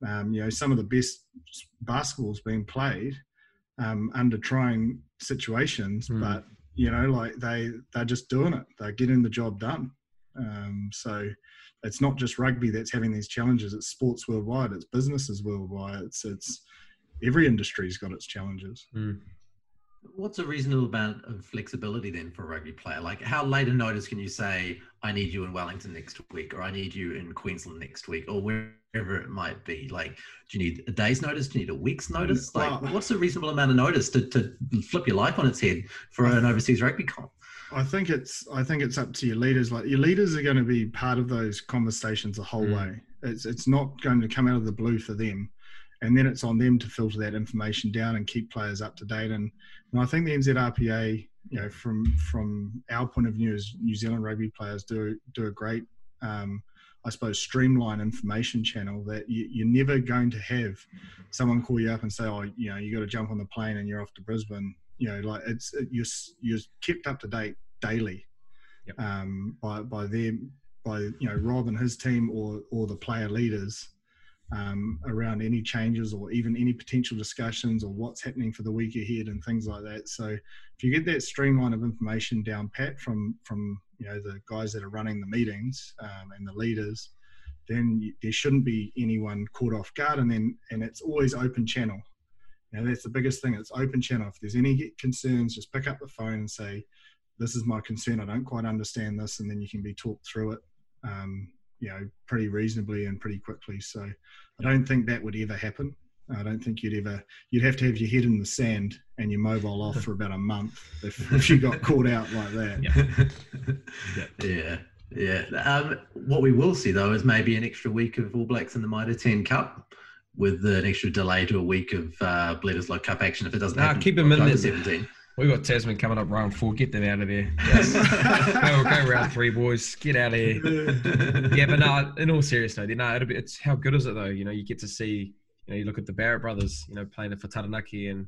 Um, you know, some of the best basketballs being played um, under trying situations, mm. but you know, like they they're just doing it. They're getting the job done. Um, so it's not just rugby that's having these challenges. It's sports worldwide. It's businesses worldwide. It's it's every industry's got its challenges. Mm. What's a reasonable amount of flexibility then for a rugby player? Like, how late a notice can you say, "I need you in Wellington next week," or "I need you in Queensland next week," or wherever it might be? Like, do you need a day's notice? Do you need a week's notice? Like, well, what's a reasonable amount of notice to, to flip your life on its head for an overseas rugby comp? I think it's I think it's up to your leaders. Like your leaders are going to be part of those conversations the whole mm. way. It's it's not going to come out of the blue for them, and then it's on them to filter that information down and keep players up to date. And, and I think the NZRPA, you know, from from our point of view as New Zealand rugby players, do do a great um, I suppose, streamline information channel that you, you're never going to have someone call you up and say, oh, you know, you got to jump on the plane and you're off to Brisbane. You know, like it's you're you're kept up to date daily yep. um, by by them by you know Rob and his team or or the player leaders um, around any changes or even any potential discussions or what's happening for the week ahead and things like that. So if you get that streamline of information down pat from from you know the guys that are running the meetings um, and the leaders, then you, there shouldn't be anyone caught off guard. And then and it's always open channel. Now that's the biggest thing. It's open channel. If there's any concerns, just pick up the phone and say, "This is my concern. I don't quite understand this," and then you can be talked through it. Um, you know, pretty reasonably and pretty quickly. So I don't think that would ever happen. I don't think you'd ever you'd have to have your head in the sand and your mobile off for about a month if, if you got caught out like that. Yeah, (laughs) yeah, yeah. Um, what we will see though is maybe an extra week of All Blacks in the Mitre 10 Cup with an extra delay to a week of uh, Bledisloe Cup action if it doesn't nah, happen. Keep them in there. 17. We've got Tasman coming up round four. Get them out of there. Yes. (laughs) go, go round three, boys. Get out of here. yeah, but no, in all seriousness, no, it'll be, it's how good is it though? You know, you get to see, you know, you look at the Barrett brothers, you know, playing it for Taranaki and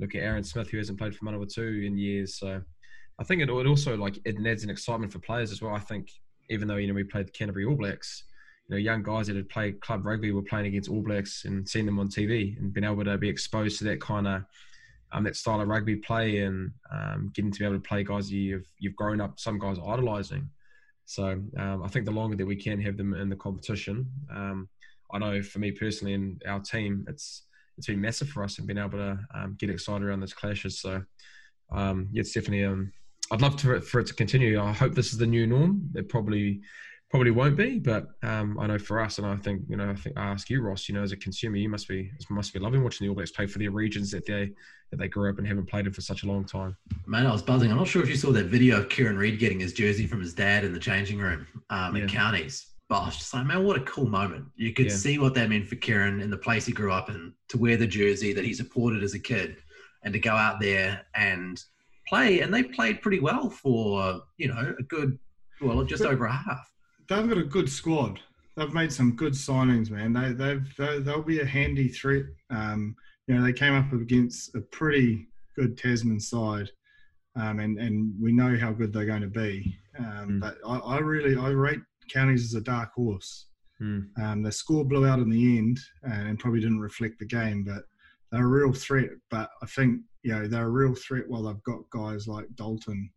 look at Aaron Smith, who hasn't played for Manawatu in years. So I think it, it also like it adds an excitement for players as well. I think even though, you know, we played the Canterbury All Blacks, you know, young guys that had played club rugby were playing against All Blacks and seeing them on TV and being able to be exposed to that kind of um, that style of rugby play and um, getting to be able to play guys you've you've grown up some guys idolizing. So um, I think the longer that we can have them in the competition, um, I know for me personally and our team, it's it's been massive for us and being able to um, get excited around those clashes. So um, yeah, it's definitely. I'd love to, for it to continue. I hope this is the new norm. It probably probably won't be, but um, I know for us, and I think you know, I think I ask you, Ross. You know, as a consumer, you must be must be loving watching the All Blacks play for their regions that they that they grew up and haven't played in for such a long time. Man, I was buzzing. I'm not sure if you saw that video of Kieran Read getting his jersey from his dad in the changing room um, yeah. in counties. But I was just like, man, what a cool moment. You could yeah. see what that meant for Kieran in the place he grew up in, to wear the jersey that he supported as a kid, and to go out there and play. And they played pretty well for you know a good, well, just over a half they've got a good squad. They've made some good signings, man. They they've they'll be a handy threat. Um, you know, they came up against a pretty good Tasman side, um, and and we know how good they're going to be. Um, mm. But I, I, really I rate counties as a dark horse. Mm. Um, the score blew out in the end, and probably didn't reflect the game, but they're a real threat. But I think you know they're a real threat while they've got guys like Dalton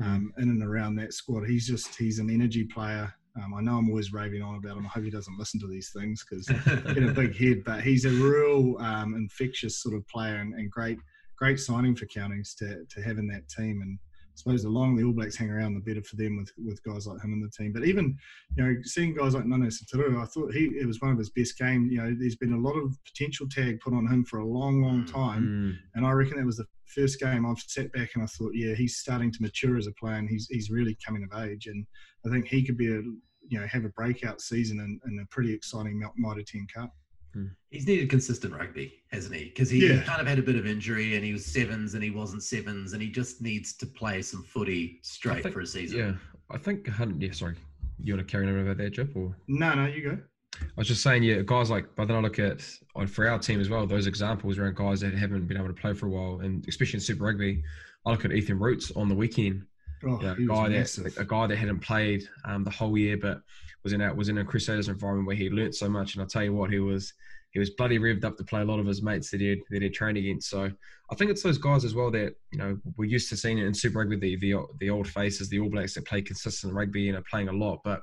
hmm. um, in and around that squad. He's just he's an energy player. Um, I know I'm always raving on about him. I hope he doesn't listen to these things because (laughs) in a big head. But he's a real um, infectious sort of player and, and, great, great signing for Counties to to have in that team. And I suppose the longer the All Blacks hang around, the better for them with, with guys like him in the team. But even you know seeing guys like Nanai-Seturo, I thought he it was one of his best games. You know, there's been a lot of potential tag put on him for a long, long time, mm. and I reckon that was the first game I've sat back and I thought, yeah, he's starting to mature as a player and he's he's really coming of age. And I think he could be a you know have a breakout season and, and a pretty exciting Mitre 10 Cup. Hmm. He's needed consistent rugby, hasn't he? Because he, yeah. kind of had a bit of injury and he was sevens and he wasn't sevens and he just needs to play some footy straight think, for a season. Yeah, I think. Yeah, sorry. You want to carry on about that, Jip? Or no, no, you go. I was just saying, yeah, guys like, but then I look at on for our team as well. Those examples around guys that haven't been able to play for a while, and especially in Super Rugby, I look at Ethan Roots on the weekend Oh, yeah, a guy that a guy that hadn't played um, the whole year, but was in a was in a Crusaders environment where he learnt so much. And I tell you what, he was he was bloody revved up to play a lot of his mates that he that he trained against. So I think it's those guys as well that you know we're used to seeing it in Super Rugby, the the, the old faces, the All Blacks that play consistent rugby and are playing a lot. But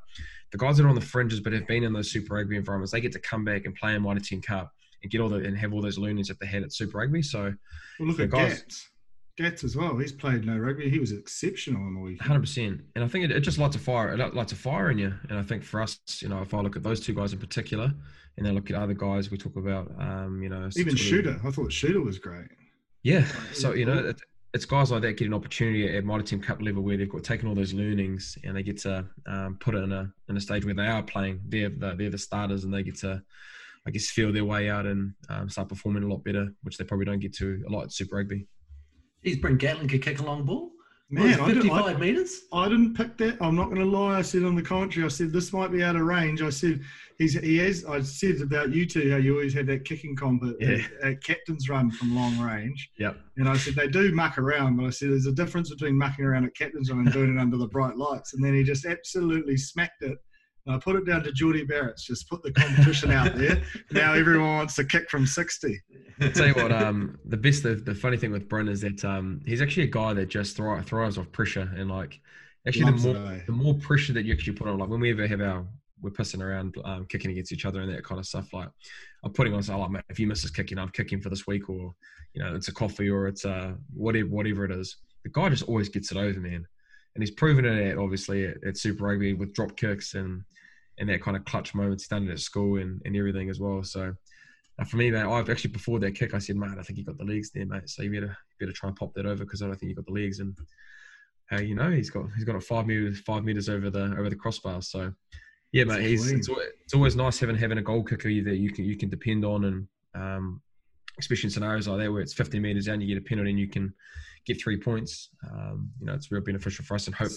the guys that are on the fringes but have been in those Super Rugby environments, they get to come back and play in Mitre 10 Cup and get all the and have all those learnings that they had at Super Rugby. So well, look at guys. Gats as well. He's played no rugby. He was exceptional on the weekend. Hundred percent. And I think it, it, just lights a fire. It lights a fire in you. And I think for us, you know, if I look at those two guys in particular, and then look at other guys we talk about, um, you know, even Shooter. I thought Shooter was great. Yeah. So you know, it, it's guys like that get an opportunity at Mitre 10 Cup level where they've got taken all those learnings and they get to um, put it in a in a stage where they are playing. They're the, they're the starters and they get to. I guess feel their way out and um, start performing a lot better, which they probably don't get to a lot at Super Rugby. He's Bryn Gatland could kick a long ball. Man, I, 55 I, meters? I didn't pick that. I'm not going to lie. I said on the commentary, I said this might be out of range. I said he's he has. I said about you two how you always had that kicking comp at, Yeah. at, at captain's run from long range. Yep. And I said they do muck around, but I said there's a difference between mucking around at captain's run and doing it under the bright lights. And then he just absolutely smacked it. And I put it down to Jordie Barrett's. Just put the competition out there. Now everyone wants to kick from 60. I'll tell you what, um, the best, the, the funny thing with Bryn is that um, he's actually a guy that just thrives, thrives off pressure and like actually Loves the more eh? the more pressure that you actually put on, like when we ever have our we're pissing around, um, kicking against each other and that kind of stuff. Like I'm putting on, so like, mate, if you miss this kick, you know, I'm kicking for this week, or you know, it's a coffee or it's a whatever, whatever it is. The guy just always gets it over, man, and he's proven it at obviously at, at Super Rugby with drop kicks and and that kind of clutch moments. Done at school and, and everything as well. So. Uh, for me, mate, I've actually before that kick, I said, mate, I think you got the legs there, mate. So you better you better try and pop that over because I don't think you got the legs. And uh, you know, he's got he's got a five meters five meters over the over the crossbar. So yeah, mate, he's it's, it's always nice having having a goal kicker that you can you can depend on, and um, especially in scenarios like that where it's 50 meters down, you get a penalty and you can get three points. Um, you know, it's real beneficial for us, and hope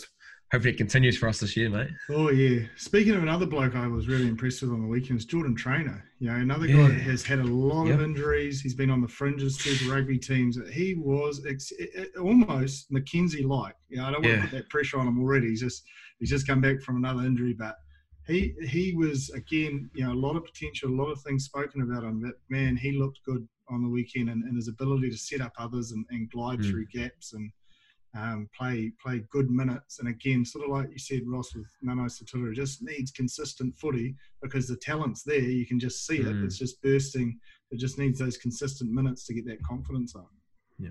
hopefully it continues for us this year, mate. Oh yeah. Speaking of another bloke I was really impressed with on the weekend is Jordan Trainor. You know, another guy that has had a lot Yep. of injuries. He's been on the fringes Super Rugby teams. He was ex- almost McKenzie like. You know, I don't want Yeah. to put that pressure on him already. He's just he's just come back from another injury, but he he was again, you know, a lot of potential, a lot of things spoken about him. But man, he looked good on the weekend and, and his ability to set up others and, and glide Mm. through gaps and um, play play good minutes. And again, sort of like you said, Ross with Nanai-Seturo, just needs consistent footy because the talent's there. You can just see it. Mm. It's just bursting. It just needs those consistent minutes to get that confidence up. Yeah,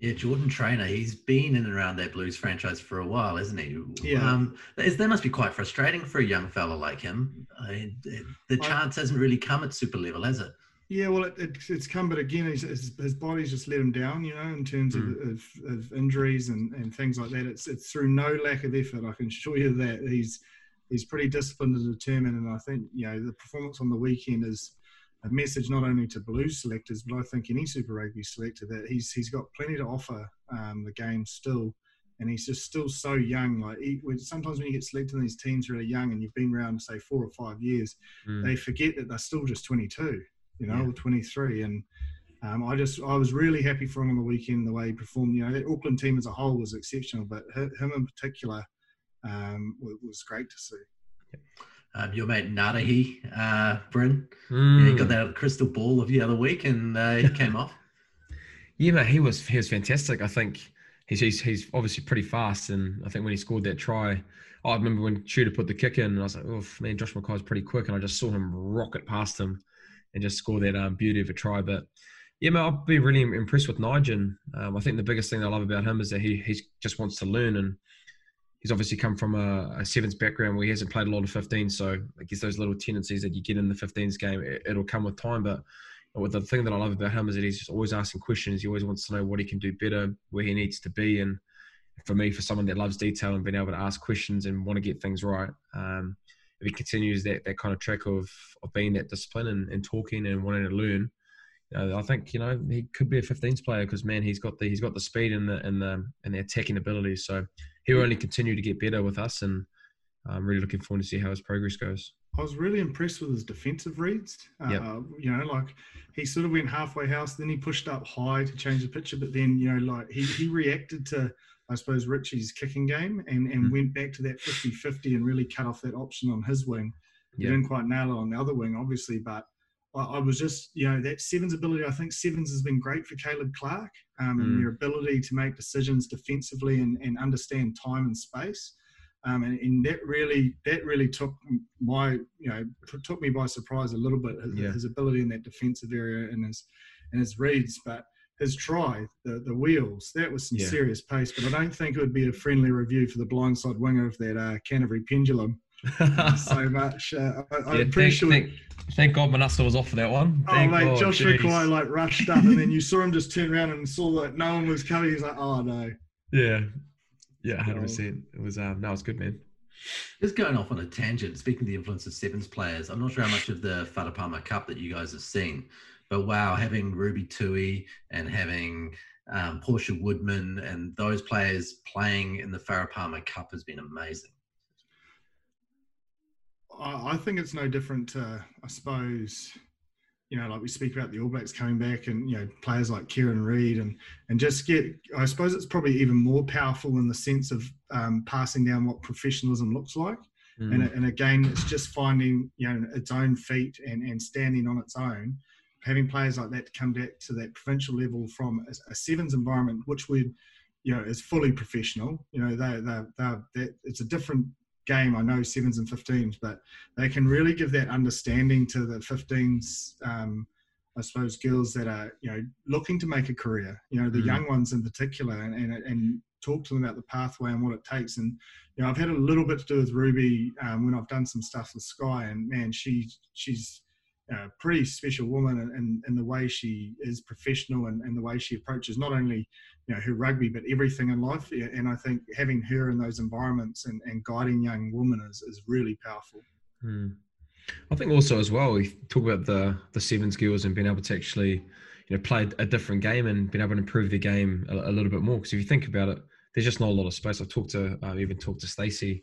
yeah. Jordan Trainor, he's been in and around that Blues franchise for a while, isn't he? Yeah. Um, that that must be quite frustrating for a young fella like him. I mean, the I- chance hasn't really come at super level, has it? Yeah, well, it, it, it's come, but again, his, his, body's just let him down, you know, in terms of, of, of injuries and, and things like that. It's it's through no lack of effort. I can assure you that he's he's pretty disciplined and determined. And I think you know the performance on the weekend is a message not only to blue selectors, but I think any Super Rugby selector that he's he's got plenty to offer um, the game still. And he's just still so young. Like he, sometimes when you get selected in these teams really young, and you've been around say four or five years, Mm. they forget that they're still just 22, you know, Yeah. or 23. And um, I just, I was really happy for him on the weekend, the way he performed. You know, that Auckland team as a whole was exceptional, but him in particular um, was, was great to see. Um, your mate Nadahi, uh, Bryn, yeah, he Mm. got that crystal ball of the other week and uh, he came (laughs) off. Yeah, mate, he was he was fantastic. I think he's, he's he's obviously pretty fast, and I think when he scored that try, I remember when Shooter put the kick in, and I was like, oh man, Josh McKay's pretty quick, and I just saw him rocket past him and just score that um, beauty of a try. But yeah, mate, I've been really impressed with Nigel. Um, I think the biggest thing I love about him is that he he just wants to learn, and he's obviously come from a, a sevens background where he hasn't played a lot of 15s. So I guess those little tendencies that you get in the 15s game, it, it'll come with time, but. But the thing that I love about him is that he's just always asking questions. He always wants to know what he can do better, where he needs to be. And for me, for someone that loves detail and being able to ask questions and want to get things right, um, if he continues that that kind of track of, of being that discipline and, and talking and wanting to learn, you know, I think you know he could be a 15s player because man, he's got the he's got the speed and the and the and the attacking ability. So he'll only continue to get better with us, and I'm really looking forward to see how his progress goes. I was really impressed with his defensive reads. Uh, Yep. You know, like he sort of went halfway house, then he pushed up high to change the picture, but then, you know, like he, he reacted to, I suppose, Richie's kicking game and, and Mm. went back to that 50 50 and really cut off that option on his wing. He Yeah. didn't quite nail it on the other wing, obviously, but I, I was just, you know, that Sevens ability, I think Sevens has been great for Caleb Clarke um, and Mm. their ability to make decisions defensively and, and understand time and space. Um, and, and that really that really took my you know took me by surprise a little bit his, Yeah. his ability in that defensive area and his and his reads but his try the the wheels that was some Yeah. serious pace but I don't think it would be a friendly review for the blindside winger of that uh, Canterbury pendulum (laughs) so much uh, I, I'm Yeah, pretty thank, sure thank, thank God Manassa was off for that one. Oh Thank mate, God, Josh jeez. Rickly like rushed up, and then you saw him just turn around and saw that no one was coming. He's like, "Oh no!" Yeah, yeah, hundred percent. It was um, no, it's good, man. Just going off on a tangent, speaking of the influence of sevens players, I'm not sure how much of the Farah Palmer Cup that you guys have seen, But wow, having Ruby Tui and having um, Portia Woodman and those players playing in the Farah Palmer Cup has been amazing. I think it's no different to, I suppose, you know, like we speak about the All Blacks coming back and, you know, players like Kieran Read and, and just get, I suppose it's probably even more powerful in the sense of um, passing down what professionalism looks like. Mm. And, and again, it's just finding, you know, its own feet and, and standing on its own. Having players like that to come back to that provincial level from a, a sevens environment, which we, you know, is fully professional. You know, they, they, they, they, it's a different game. I know sevens and 15s, but they can really give that understanding to the 15s. Um, I suppose girls that are you know looking to make a career, you know the mm. young ones in particular, and, and, and talk to them about the pathway and what it takes. And you know I've had a little bit to do with Ruby um, when I've done some stuff with Sky, and man, she she's pretty special woman, and, and, and the way she is professional and, and the way she approaches not only you know her rugby, but everything in life. And I think having her in those environments and, and guiding young women is, is really powerful. Hmm. I think also as well, we talk about the the seven skills and being able to actually, you know, play a different game and being able to improve the game a, a little bit more. Because if you think about it, there's just not a lot of space. I've talked to, uh, even talked to Stacey,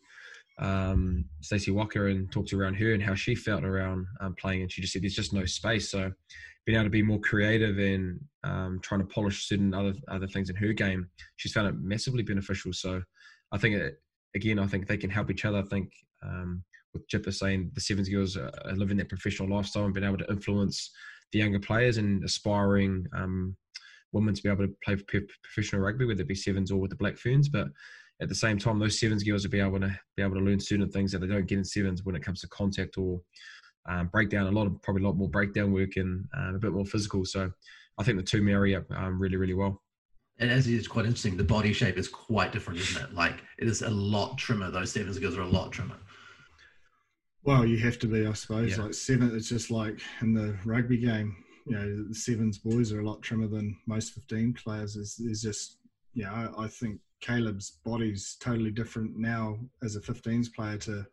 um, Stacey Waaka, and talked around her and how she felt around um, playing, and she just said there's just no space. So being able to be more creative and um, trying to polish certain other other things in her game, she's found it massively beneficial. So I think it, again, I think they can help each other. I think um, with Jipper saying the Sevens girls are living that professional lifestyle and being able to influence the younger players and aspiring um, women to be able to play professional rugby, whether it be sevens or with the Black Ferns. But at the same time, those sevens girls will be able to be able to learn certain things that they don't get in sevens when it comes to contact or um, breakdown, a lot of probably a lot more breakdown work and um, a bit more physical. So I think the two marry up um, really, really well. And as it's quite interesting, the body shape is quite different, isn't it? Like it is a lot trimmer. Those sevens girls are a lot trimmer. Well, you have to be, I suppose. Yeah. Like seven, it's just like in the rugby game. You know, the sevens boys are a lot trimmer than most fifteen players. Is is just, yeah. I, I think Caleb's body's totally different now as a 15s player to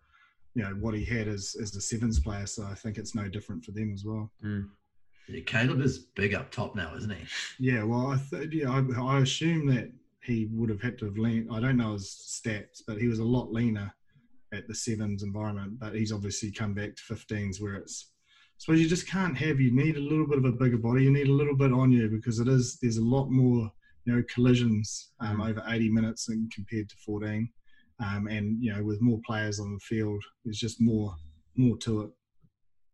you know what he had as as a sevens player. So I think it's no different for them as well. Mm. Yeah, Caleb is big up top now, isn't he? Yeah, well, I th- yeah, I, I assume that he would have had to have lean. I don't know his stats, but he was a lot leaner at the sevens environment. But he's obviously come back to 15s where it's. Suppose you just can't have. You need a little bit of a bigger body. You need a little bit on you because it is. There's a lot more, you know, collisions um, mm. over 80 minutes than compared to 14. Um, and you know, with more players on the field, there's just more more to it.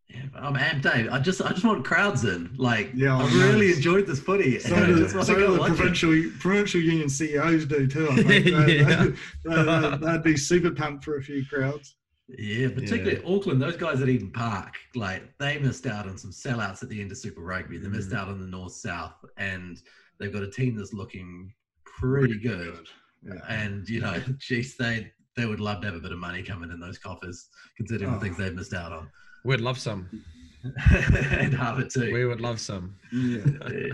Yeah, I'm amped, Dave. I just I just want crowds in. Like, yeah, I really enjoyed this footy. So, do, so the provincial it. provincial union CEOs do too. I (laughs) think they, yeah. they'd, they'd, be super pumped for a few crowds. Yeah, particularly yeah. Auckland. Those guys at Eden Park, like they missed out on some sellouts at the end of Super Rugby. They missed mm. out on the North South, and they've got a team that's looking pretty, pretty good. good. Yeah. And you know, (laughs) geez, they they would love to have a bit of money coming in those coffers, considering oh. the things they've missed out on. We'd love some. (laughs) and Harbour too. We would love some. Yeah,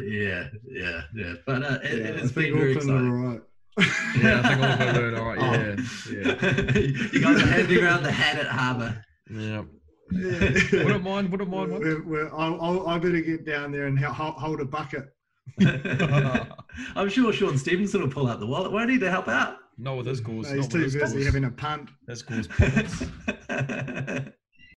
yeah, yeah, yeah. But uh, it, yeah, it's been very exciting. All right. (laughs) yeah, I think Auckland are all right. Oh. Yeah, yeah. you guys are handing around the hat at Harbour. Yeah. Yeah. wouldn't mind. Wouldn't mind. We're, we're, I'll, I'll, I better get down there and hold a bucket. (laughs) I'm sure Shaun Stevenson will pull out the wallet, won't he, to help out? No, with his goals. No, he's too busy having a punt. His goals. (laughs)